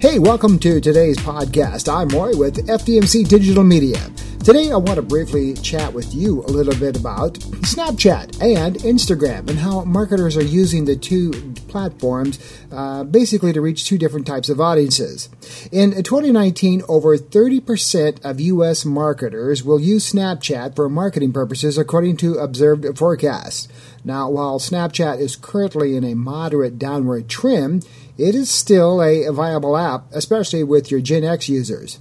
Hey, welcome to today's podcast. I'm Roy with FDMC Digital Media. Today, I want to briefly chat with you a little bit about Snapchat and Instagram and how marketers are using the two platforms uh, basically to reach two different types of audiences. In 2019, over 30% of U.S. marketers will use Snapchat for marketing purposes, according to observed forecasts. Now, while Snapchat is currently in a moderate downward trend, it is still a viable app, especially with your Gen X users.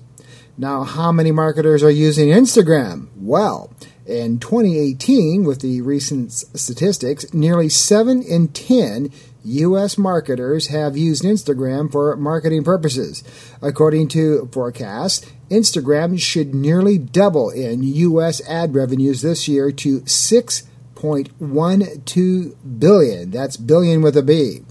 Now, how many marketers are using Instagram? Well, in 2018, with the recent statistics, nearly 7 in 10 U.S. marketers have used Instagram for marketing purposes. According to forecasts, Instagram should nearly double in U.S. ad revenues this year to 6.12 billion. That's billion with a B.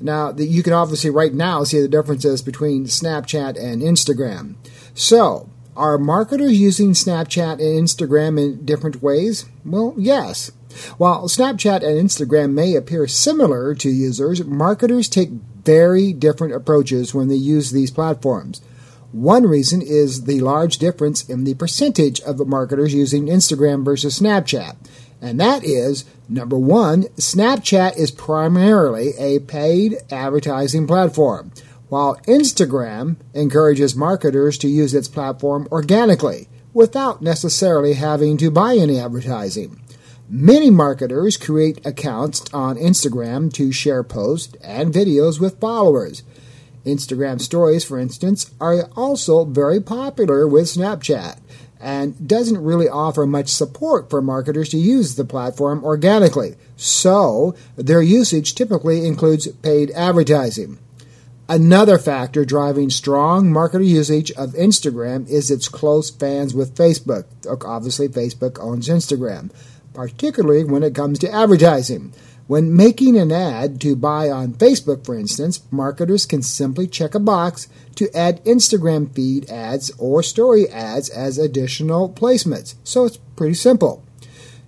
Now, you can obviously right now see the differences between Snapchat and Instagram. So, are marketers using Snapchat and Instagram in different ways? Well, yes. While Snapchat and Instagram may appear similar to users, marketers take very different approaches when they use these platforms. One reason is the large difference in the percentage of marketers using Instagram versus Snapchat. And that is number one, Snapchat is primarily a paid advertising platform, while Instagram encourages marketers to use its platform organically without necessarily having to buy any advertising. Many marketers create accounts on Instagram to share posts and videos with followers. Instagram stories, for instance, are also very popular with Snapchat and doesn't really offer much support for marketers to use the platform organically. So, their usage typically includes paid advertising. Another factor driving strong marketer usage of Instagram is its close fans with Facebook. Obviously, Facebook owns Instagram, particularly when it comes to advertising. When making an ad to buy on Facebook, for instance, marketers can simply check a box to add Instagram feed ads or story ads as additional placements. So it's pretty simple.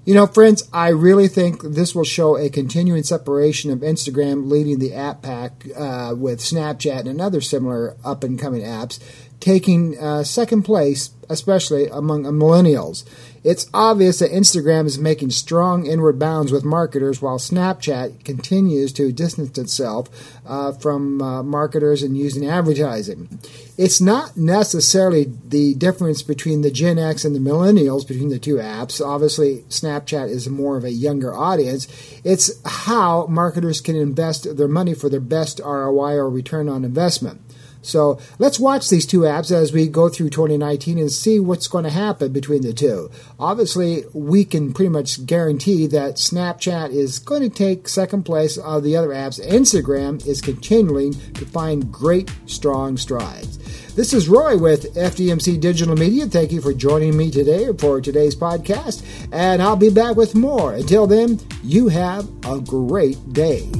You know, friends, I really think this will show a continuing separation of Instagram leading the app pack uh, with Snapchat and other similar up and coming apps, taking uh, second place, especially among millennials. It's obvious that Instagram is making strong inward bounds with marketers while Snapchat continues to distance itself uh, from uh, marketers and using advertising. It's not necessarily the difference between the Gen X and the millennials between the two apps. Obviously, Snapchat is more of a younger audience. It's how marketers can invest their money for their best ROI or return on investment. So let's watch these two apps as we go through 2019 and see what's going to happen between the two. Obviously, we can pretty much guarantee that Snapchat is going to take second place of the other apps. Instagram is continuing to find great, strong strides. This is Roy with FDMC Digital Media. Thank you for joining me today for today's podcast, and I'll be back with more. Until then, you have a great day.